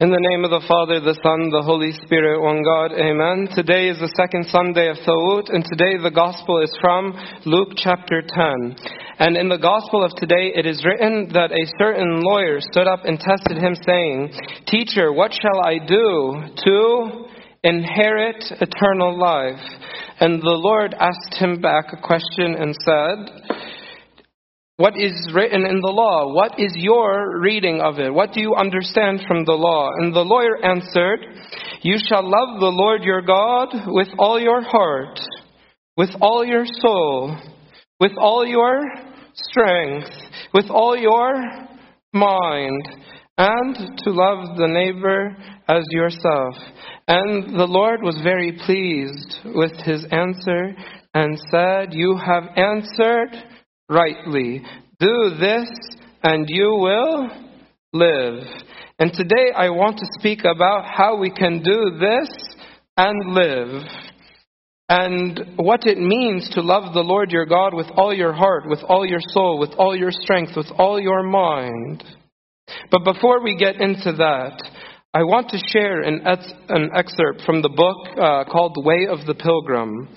In the name of the Father, the Son, the Holy Spirit, one God, Amen. Today is the second Sunday of Thout, and today the Gospel is from Luke chapter 10. And in the Gospel of today, it is written that a certain lawyer stood up and tested him, saying, Teacher, what shall I do to inherit eternal life? And the Lord asked him back a question and said, what is written in the law? What is your reading of it? What do you understand from the law? And the lawyer answered, You shall love the Lord your God with all your heart, with all your soul, with all your strength, with all your mind, and to love the neighbor as yourself. And the Lord was very pleased with his answer and said, You have answered rightly. Do this and you will live. And today I want to speak about how we can do this and live. And what it means to love the Lord your God with all your heart, with all your soul, with all your strength, with all your mind. But before we get into that, I want to share an, an excerpt from the book uh, called The Way of the Pilgrim.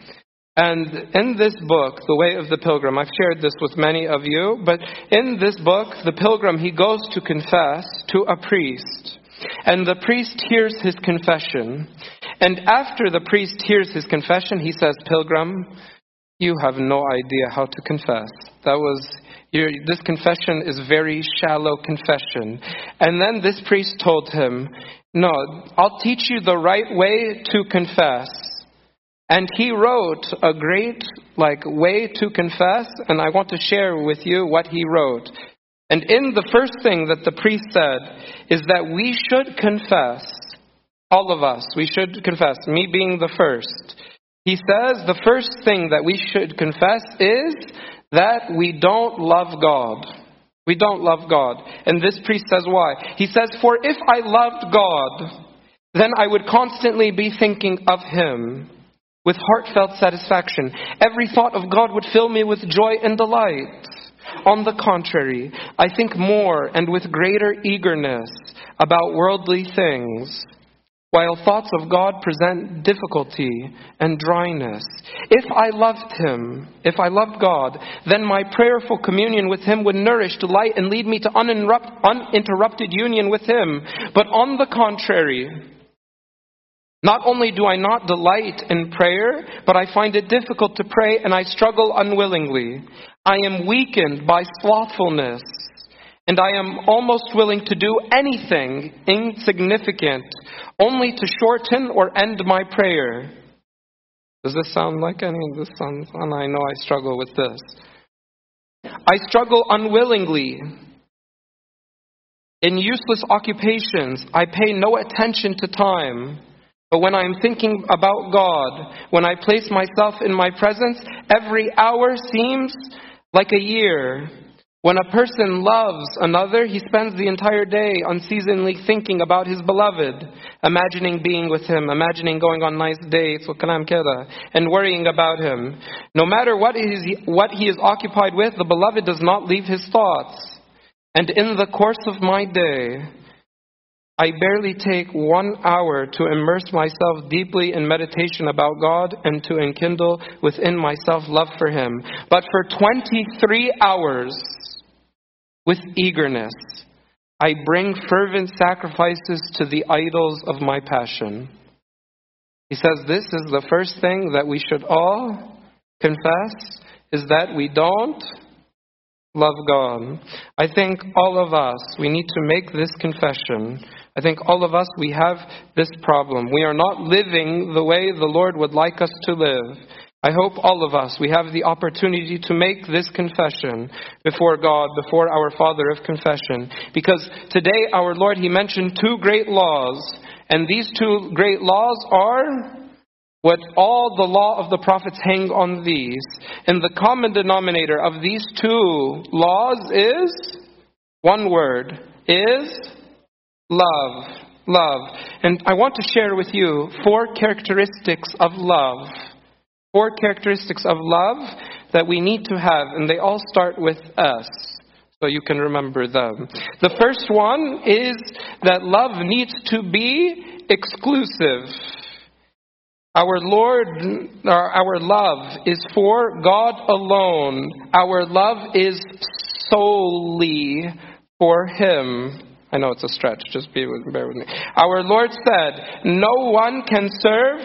And in this book, The Way of the Pilgrim, I've shared this with many of you, but in this book, the pilgrim, he goes to confess to a priest. And the priest hears his confession. And after the priest hears his confession, he says, Pilgrim, you have no idea how to confess. That was this confession is very shallow confession. And then this priest told him, No, I'll teach you the right way to confess. And he wrote a great like way to confess, and I want to share with you what he wrote. And in the first thing that the priest said is that we should confess, all of us, we should confess, me being the first. He says the first thing that we should confess is that we don't love God. We don't love God. And this priest says why? He says, For if I loved God, then I would constantly be thinking of Him with heartfelt satisfaction. Every thought of God would fill me with joy and delight. On the contrary, I think more and with greater eagerness about worldly things, while thoughts of God present difficulty and dryness. If I loved Him, if I loved God, then my prayerful communion with Him would nourish, delight, and lead me to uninterrupted union with Him. But on the contrary, not only do I not delight in prayer, but I find it difficult to pray and I struggle unwillingly. I am weakened by slothfulness, and I am almost willing to do anything insignificant only to shorten or end my prayer. Does this sound like any of this sounds? And I know I struggle with this. I struggle unwillingly. In useless occupations, I pay no attention to time. But when I'm thinking about God, when I place myself in my presence, every hour seems like a year. When a person loves another, he spends the entire day unceasingly thinking about his beloved, imagining being with him, imagining going on nice dates, and worrying about him. No matter what is, what he is occupied with, the beloved does not leave his thoughts. And in the course of my day, I barely take one hour to immerse myself deeply in meditation about God and to enkindle within myself love for Him. But for 23 hours, with eagerness, I bring fervent sacrifices to the idols of my passion. He says this is the first thing that we should all confess is that we don't love God. I think all of us, we need to make this confession I think all of us, we have this problem. We are not living the way the Lord would like us to live. I hope all of us, we have the opportunity to make this confession before God, before our Father of confession. Because today our Lord, He mentioned two great laws. And these two great laws are what all the law of the prophets hang on these. And the common denominator of these two laws is one word, is Love. Love. And I want to share with you four characteristics of love. Four characteristics of love that we need to have, and they all start with us. so you can remember them. The first one is that love needs to be exclusive. Our Lord, our love is for God alone. Our love is solely for Him. I know it's a stretch, just be with, bear with me. Our Lord said, No one can serve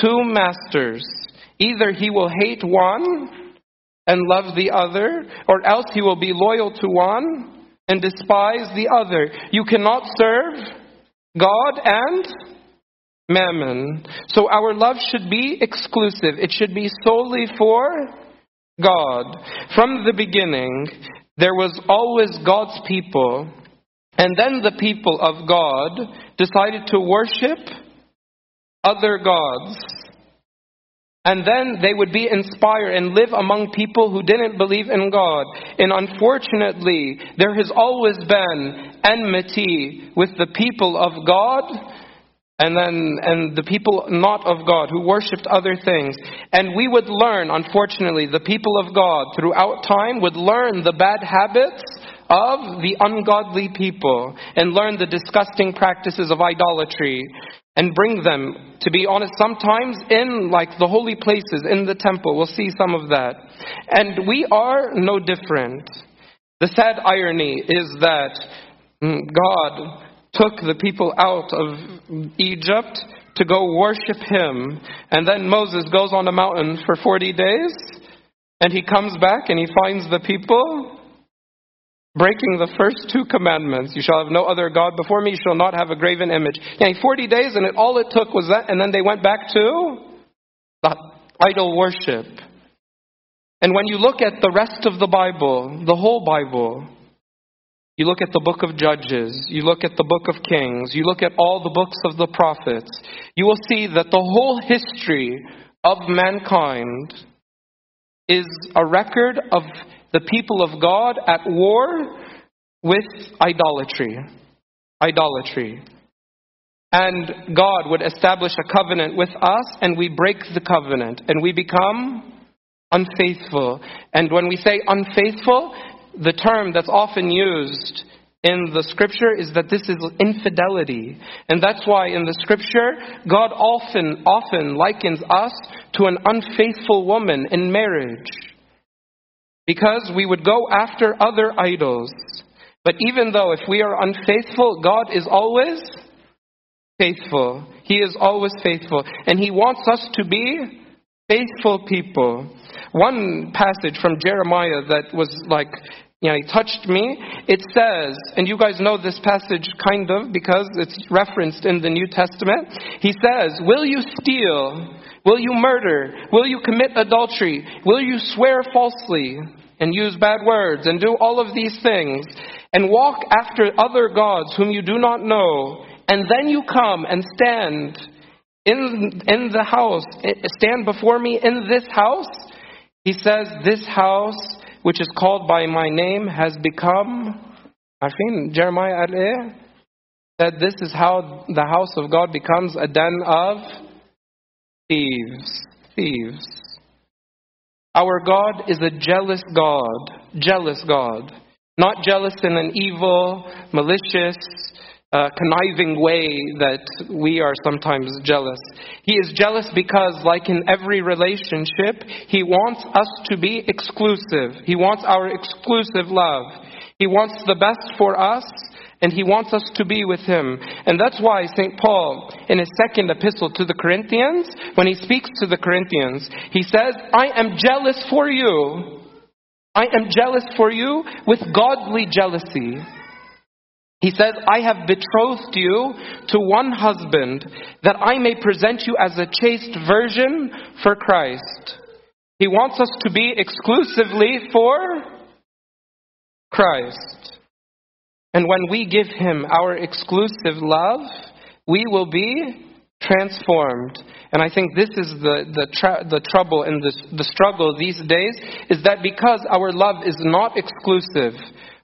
two masters. Either he will hate one and love the other, or else he will be loyal to one and despise the other. You cannot serve God and mammon. So our love should be exclusive. It should be solely for God. From the beginning, there was always God's people, and then the people of God decided to worship other gods. And then they would be inspired and live among people who didn't believe in God. And unfortunately, there has always been enmity with the people of God and then and the people not of God who worshipped other things. And we would learn, unfortunately, the people of God throughout time would learn the bad habits of the ungodly people and learn the disgusting practices of idolatry and bring them, to be honest, sometimes in like the holy places in the temple. We'll see some of that. And we are no different. The sad irony is that mm, God took the people out of Egypt to go worship him. And then Moses goes on a mountain for 40 days, and he comes back and he finds the people breaking the first two commandments. You shall have no other God before me, you shall not have a graven image. Yeah, 40 days, and it, all it took was that, and then they went back to the idol worship. And when you look at the rest of the Bible, the whole Bible, you look at the book of Judges, you look at the book of Kings, you look at all the books of the prophets, you will see that the whole history of mankind is a record of the people of God at war with idolatry. Idolatry. And God would establish a covenant with us, and we break the covenant, and we become unfaithful. And when we say unfaithful, the term that's often used in the scripture is that this is infidelity. And that's why in the scripture, God often, often likens us to an unfaithful woman in marriage. Because we would go after other idols. But even though if we are unfaithful, God is always faithful. He is always faithful. And He wants us to be faithful people. One passage from Jeremiah that was like you know, he touched me. It says, and you guys know this passage kind of because it's referenced in the New Testament. He says, Will you steal? Will you murder? Will you commit adultery? Will you swear falsely and use bad words and do all of these things and walk after other gods whom you do not know? And then you come and stand in, in the house, eh, stand before me in this house. He says, This house which is called by my name, has become, I think Jeremiah al said this is how the house of God becomes a den of thieves. Thieves. Our God is a jealous God. Jealous God. Not jealous in an evil, malicious, uh, conniving way that we are sometimes jealous. He is jealous because, like in every relationship, He wants us to be exclusive. He wants our exclusive love. He wants the best for us, and He wants us to be with Him. And that's why St. Paul, in his second epistle to the Corinthians, when he speaks to the Corinthians, he says, I am jealous for you. I am jealous for you with godly jealousy. He says, I have betrothed you to one husband that I may present you as a chaste virgin for Christ. He wants us to be exclusively for Christ. And when we give Him our exclusive love, we will be transformed. And I think this is the, the, tra- the trouble and the, the struggle these days is that because our love is not exclusive,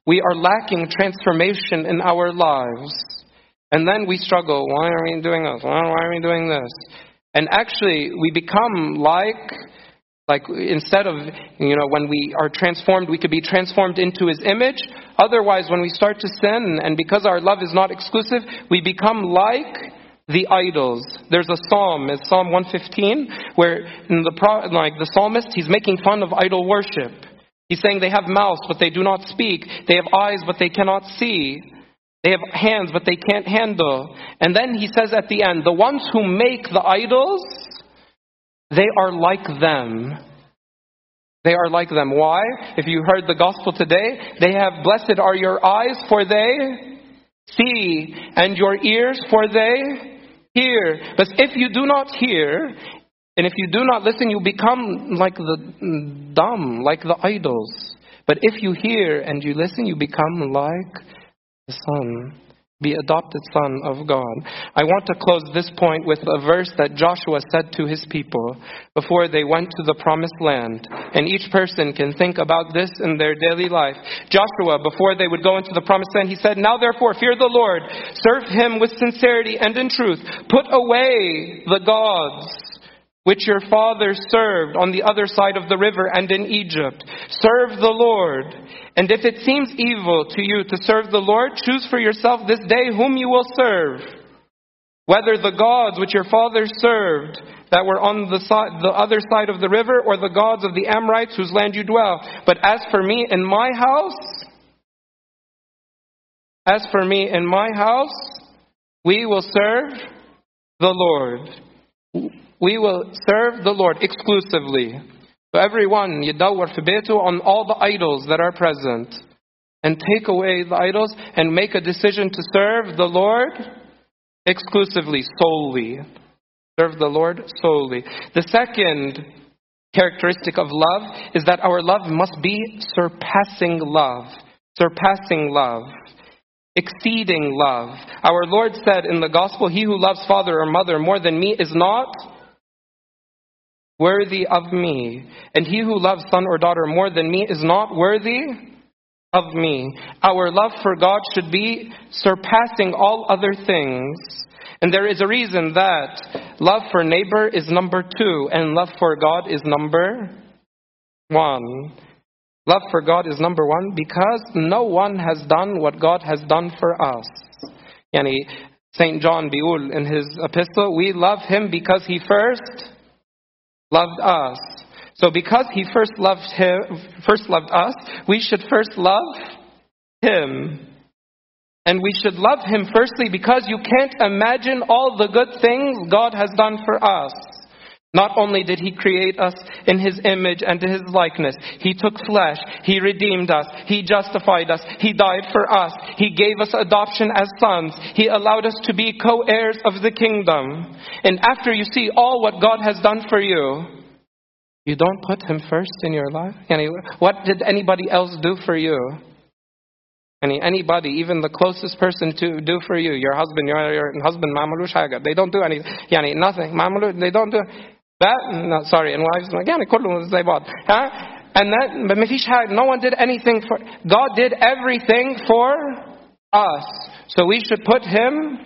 we are lacking transformation in our lives. And then we struggle. Why are we doing this? Why are we doing this? And actually, we become like, Like instead of, you know, when we are transformed, we could be transformed into His image. Otherwise, when we start to sin, and because our love is not exclusive, we become like the idols. There's a psalm, it's Psalm 115, where in the like the psalmist, he's making fun of idol worship. He's saying they have mouths, but they do not speak. They have eyes, but they cannot see. They have hands, but they can't handle. And then he says at the end, the ones who make the idols, they are like them. They are like them. Why? If you heard the gospel today, they have blessed are your eyes, for they see, and your ears, for they hear. But if you do not hear, and if you do not listen, you become like the dumb, like the idols. But if you hear and you listen, you become like the Son be adopted son of God. I want to close this point with a verse that Joshua said to his people before they went to the promised land. And each person can think about this in their daily life. Joshua, before they would go into the promised land, he said, Now therefore fear the Lord, serve him with sincerity and in truth, put away the gods which your fathers served on the other side of the river and in Egypt. Serve the Lord. And if it seems evil to you to serve the Lord, choose for yourself this day whom you will serve. Whether the gods which your fathers served that were on the, side, the other side of the river, or the gods of the Amorites whose land you dwell. But as for me and my house, as for me and my house, we will serve the Lord we will serve the Lord exclusively. So everyone يدور في بيته on all the idols that are present and take away the idols and make a decision to serve the Lord exclusively, solely. Serve the Lord solely. The second characteristic of love is that our love must be surpassing love. Surpassing love. Exceeding love. Our Lord said in the gospel, He who loves father or mother more than me is not worthy of me. And he who loves son or daughter more than me is not worthy of me. Our love for God should be surpassing all other things. And there is a reason that love for neighbor is number two and love for God is number one. Love for God is number one because no one has done what God has done for us. Yani, St. John Biul in his epistle, we love him because he first loved us. So because he first loved him, first loved us, we should first love him. And we should love him firstly because you can't imagine all the good things God has done for us. Not only did he create us in his image and to his likeness, he took flesh, he redeemed us, he justified us, he died for us, he gave us adoption as sons, he allowed us to be co heirs of the kingdom. And after you see all what God has done for you, you don't put him first in your life? What did anybody else do for you? Any, anybody, even the closest person to do for you, your husband, your, your husband, they don't do anything. Yani, nothing. They don't do that, no, sorry, and wives, يعني كلهم زي بعض. Huh? And that, but مفيش حاجة, no one did anything for, God did everything for us. So we should put Him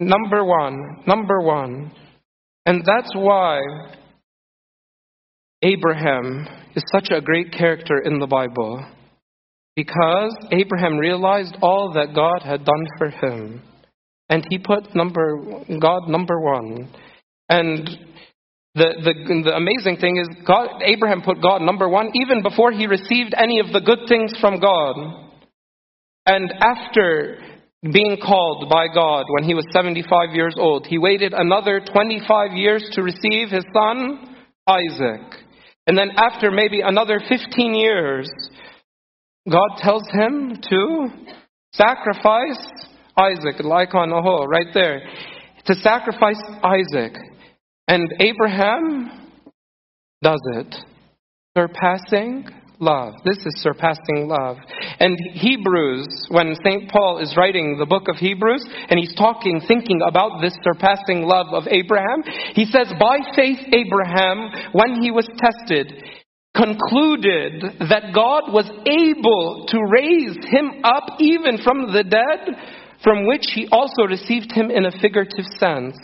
number one, number one. And that's why Abraham is such a great character in the Bible. Because Abraham realized all that God had done for him. And he put number God number one. And the, the, the amazing thing is, God, Abraham put God number one even before he received any of the good things from God. And after being called by God when he was 75 years old, he waited another 25 years to receive his son, Isaac. And then after maybe another 15 years, God tells him to sacrifice Isaac, like on a hole, right there. To sacrifice Isaac. And Abraham does it. Surpassing love. This is surpassing love. And Hebrews, when St. Paul is writing the book of Hebrews, and he's talking, thinking about this surpassing love of Abraham, he says, By faith, Abraham, when he was tested, concluded that God was able to raise him up even from the dead, from which he also received him in a figurative sense.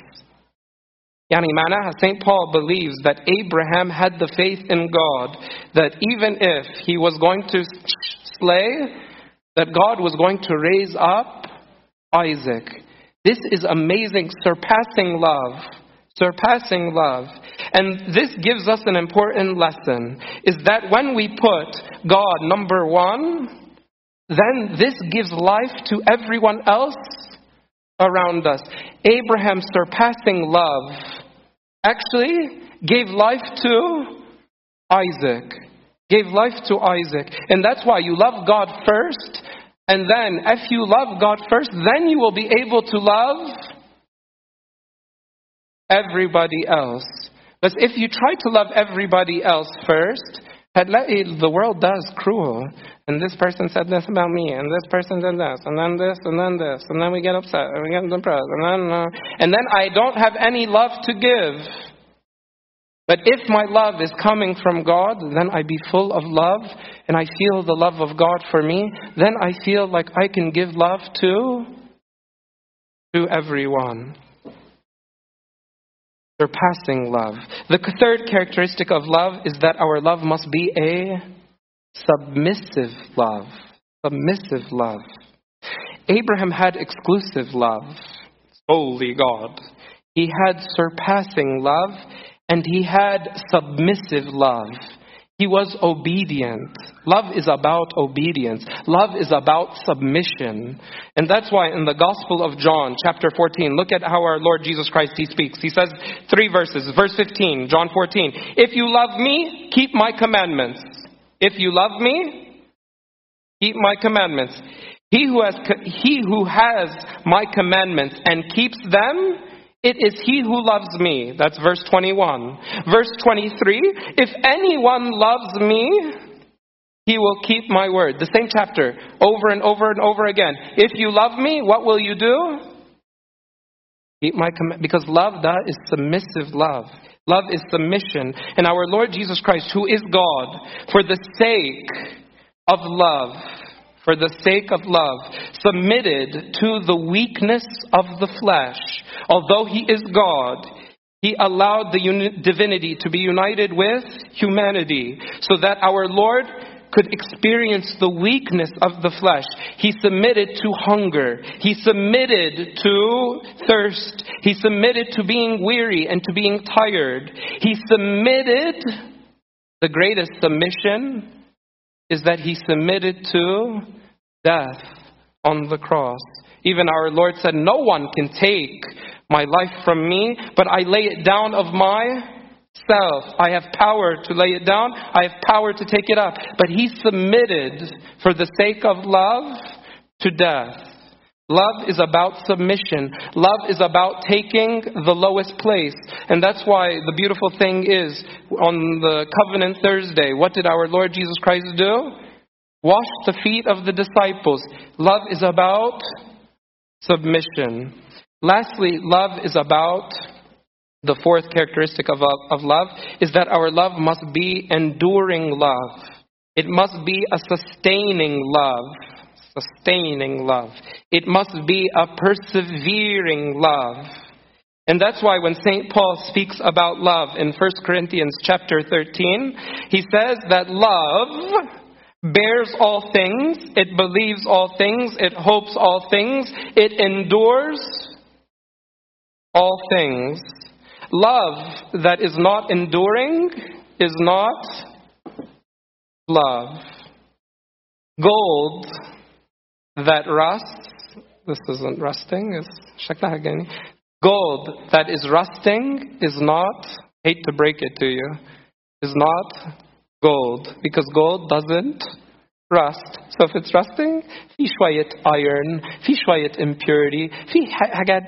Yani معناها St. Paul believes that Abraham had the faith in God that even if he was going to slay, that God was going to raise up Isaac. This is amazing, surpassing love. Surpassing love. And this gives us an important lesson is that when we put God number one, then this gives life to everyone else around us. Abraham's surpassing love actually gave life to Isaac. Gave life to Isaac. And that's why you love God first. And then, if you love God first, then you will be able to love everybody else. But if you try to love everybody else first, eh, the world does cruel. And this person said this about me, and this person did this, and then this, and then this, and then we get upset, and we get depressed, and then, uh, and then I don't have any love to give. But if my love is coming from God, then I be full of love, and I feel the love of God for me, then I feel like I can give love to, to everyone. Surpassing love. The third characteristic of love is that our love must be a submissive love. Submissive love. Abraham had exclusive love, holy God. He had surpassing love, and he had submissive love. He was obedient. Love is about obedience. Love is about submission. And that's why in the Gospel of John, chapter 14, look at how our Lord Jesus Christ he speaks. He says three verses. Verse 15, John 14. If you love me, keep my commandments. If you love me, keep my commandments. He who has, he who has my commandments and keeps them, it is he who loves me. That's verse 21. Verse 23 If anyone loves me, he will keep my word. The same chapter, over and over and over again. If you love me, what will you do? Keep my command. Because love, that is submissive love. Love is submission. And our Lord Jesus Christ, who is God, for the sake of love, for the sake of love, submitted to the weakness of the flesh. Although he is God, he allowed the divinity to be united with humanity so that our Lord could experience the weakness of the flesh. He submitted to hunger. He submitted to thirst. He submitted to being weary and to being tired. He submitted, the greatest submission is that he submitted to death on the cross. Even our Lord said, No one can take my life from me, but I lay it down of my self. I have power to lay it down, I have power to take it up. But he submitted for the sake of love to death. Love is about submission. Love is about taking the lowest place. And that's why the beautiful thing is on the Covenant Thursday, what did our Lord Jesus Christ do? Wash the feet of the disciples. Love is about submission. Lastly, love is about the fourth characteristic of, of love is that our love must be enduring love. It must be a sustaining love. Sustaining love. It must be a persevering love. And that's why when St. Paul speaks about love in 1 Corinthians chapter 13, he says that love bears all things, it believes all things, it hopes all things, it endures all things. Love that is not enduring is not love. Gold that rusts, this isn't rusting, it's Gold that is rusting is not, hate to break it to you, is not gold. Because gold doesn't rust. So if it's rusting, في شوية iron, في شوية impurity, في حاجات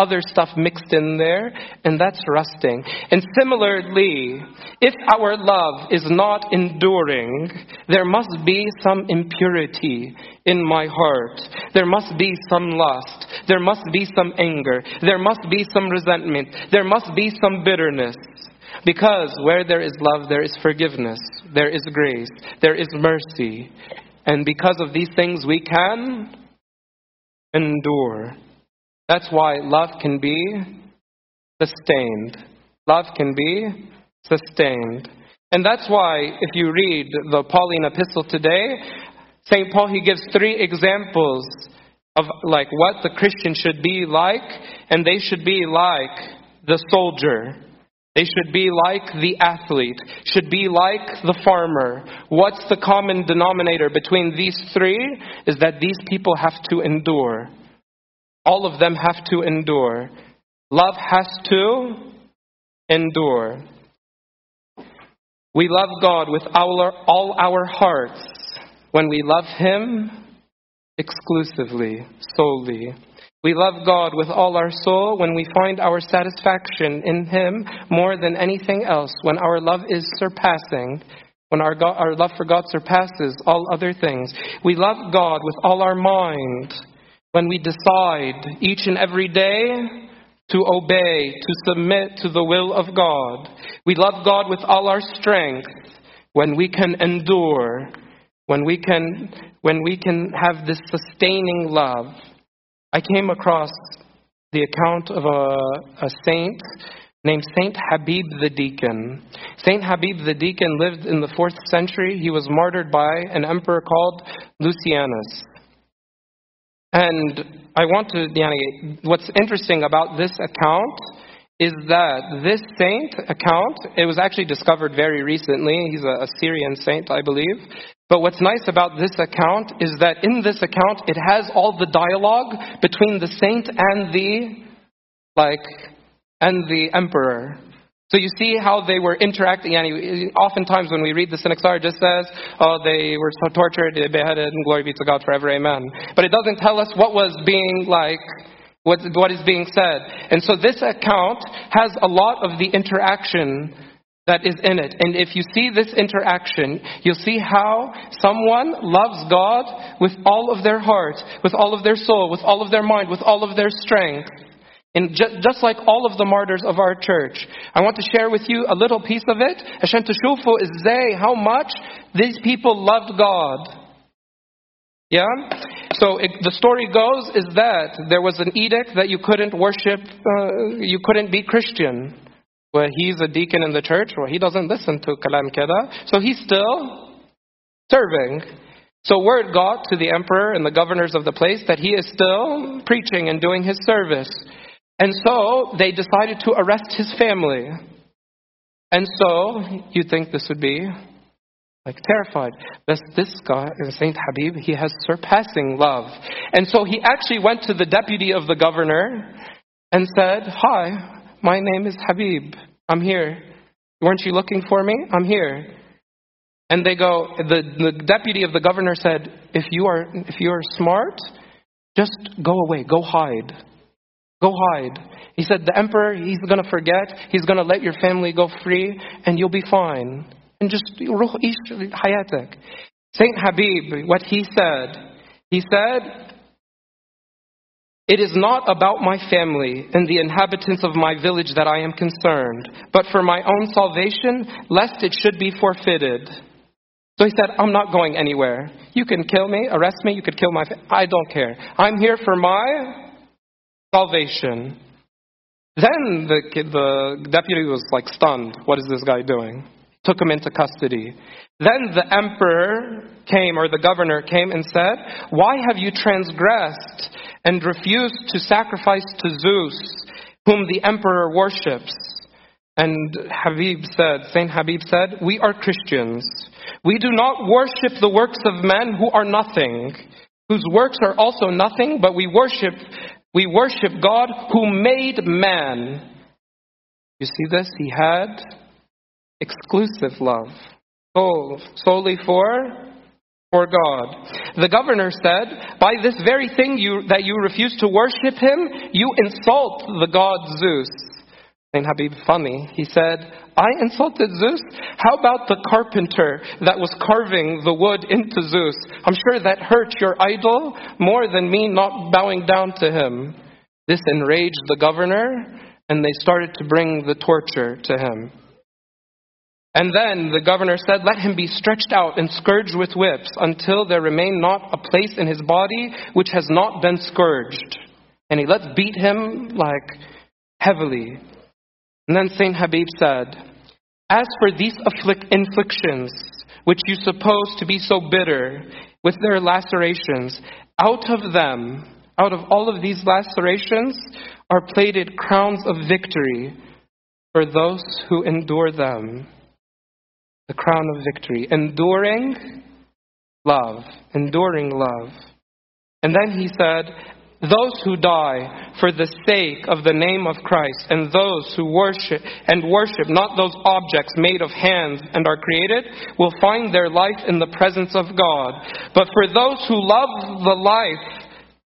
other stuff mixed in there, and that's rusting. And similarly, if our love is not enduring, there must be some impurity in my heart. There must be some lust. There must be some anger. There must be some resentment. There must be some bitterness. Because where there is love, there is forgiveness, there is grace, there is mercy. And because of these things, we can endure. That's why love can be sustained. Love can be sustained. And that's why, if you read the Pauline epistle today, St. Paul, he gives three examples of like what the Christian should be like, and they should be like the soldier. They should be like the athlete, should be like the farmer. What's the common denominator between these three? Is that these people have to endure. All of them have to endure. Love has to endure. We love God with our, all our hearts when we love Him exclusively, solely. We love God with all our soul when we find our satisfaction in Him more than anything else, when our love is surpassing, when our, God, our love for God surpasses all other things. We love God with all our mind when we decide each and every day to obey, to submit to the will of God. We love God with all our strength when we can endure, when we can, when we can have this sustaining love. I came across the account of a, a saint named Saint Habib the Deacon. Saint Habib the Deacon lived in the fourth century. He was martyred by an emperor called Lucianus. And I want to, what's interesting about this account is that this saint account, it was actually discovered very recently. He's a, a Syrian saint, I believe. But what's nice about this account is that in this account, it has all the dialogue between the saint and the, like, and the emperor. So you see how they were interacting. Yani, oftentimes when we read the Synaxar, it just says, oh, they were so tortured, beheaded, and glory be to God forever, amen. But it doesn't tell us what was being like, what, what is being said. And so this account has a lot of the interaction that is in it. And if you see this interaction, you'll see how someone loves God with all of their heart, with all of their soul, with all of their mind, with all of their strength. And just like all of the martyrs of our church, I want to share with you a little piece of it. Hashem Teshufu is they, how much these people loved God. Yeah? So it, the story goes is that there was an edict that you couldn't worship, uh, you couldn't be Christian. Well, he's a deacon in the church, well, he doesn't listen to Kalam Keda, so he's still serving. So word got to the emperor and the governors of the place that he is still preaching and doing his service. And so they decided to arrest his family. And so you'd think this would be like terrified. This, this guy, Saint Habib, he has surpassing love. And so he actually went to the deputy of the governor and said, Hi, my name is Habib. I'm here. Weren't you looking for me? I'm here. And they go, the, the deputy of the governor said, if you are, if you are smart, just go away, go hide. Go hide. He said, The emperor, he's going to forget. He's going to let your family go free, and you'll be fine. And just, hayatak. Saint Habib, what he said, he said, It is not about my family and the inhabitants of my village that I am concerned, but for my own salvation, lest it should be forfeited. So he said, I'm not going anywhere. You can kill me, arrest me, you could kill my. I don't care. I'm here for my salvation. Then the, the deputy was like stunned. What is this guy doing? Took him into custody. Then the emperor came, or the governor came and said, Why have you transgressed and refused to sacrifice to Zeus, whom the emperor worships? And Habib said, Saint Habib said, We are Christians. We do not worship the works of men who are nothing, whose works are also nothing, but we worship we worship God who made man. You see this? He had exclusive love. solely for for God. The governor said, By this very thing you, that you refuse to worship him, you insult the god Zeus. Saint Habib funny. He said, I insulted Zeus? How about the carpenter that was carving the wood into Zeus? I'm sure that hurt your idol more than me not bowing down to him. This enraged the governor, and they started to bring the torture to him. And then the governor said, Let him be stretched out and scourged with whips until there remain not a place in his body which has not been scourged. And he let beat him like heavily And then Saint Habib said, As for these inflictions, which you suppose to be so bitter, with their lacerations, out of them, out of all of these lacerations, are plated crowns of victory for those who endure them. The crown of victory. Enduring love. Enduring love. And then he said, those who die for the sake of the name of Christ and those who worship and worship not those objects made of hands and are created will find their life in the presence of God. But for those who love the life,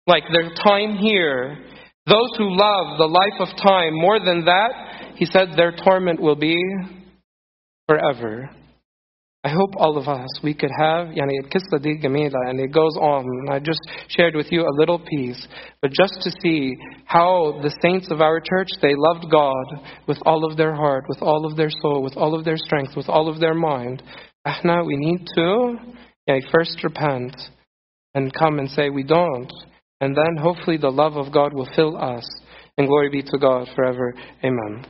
like their time here, those who love the life of time more than that, he said their torment will be forever. I hope all of us we could have يعني القصة دي جميلة and it goes on and I just shared with you a little piece but just to see how the saints of our church they loved God with all of their heart with all of their soul with all of their strength with all of their mind احنا we need to يعني first repent and come and say we don't and then hopefully the love of God will fill us and glory be to God forever amen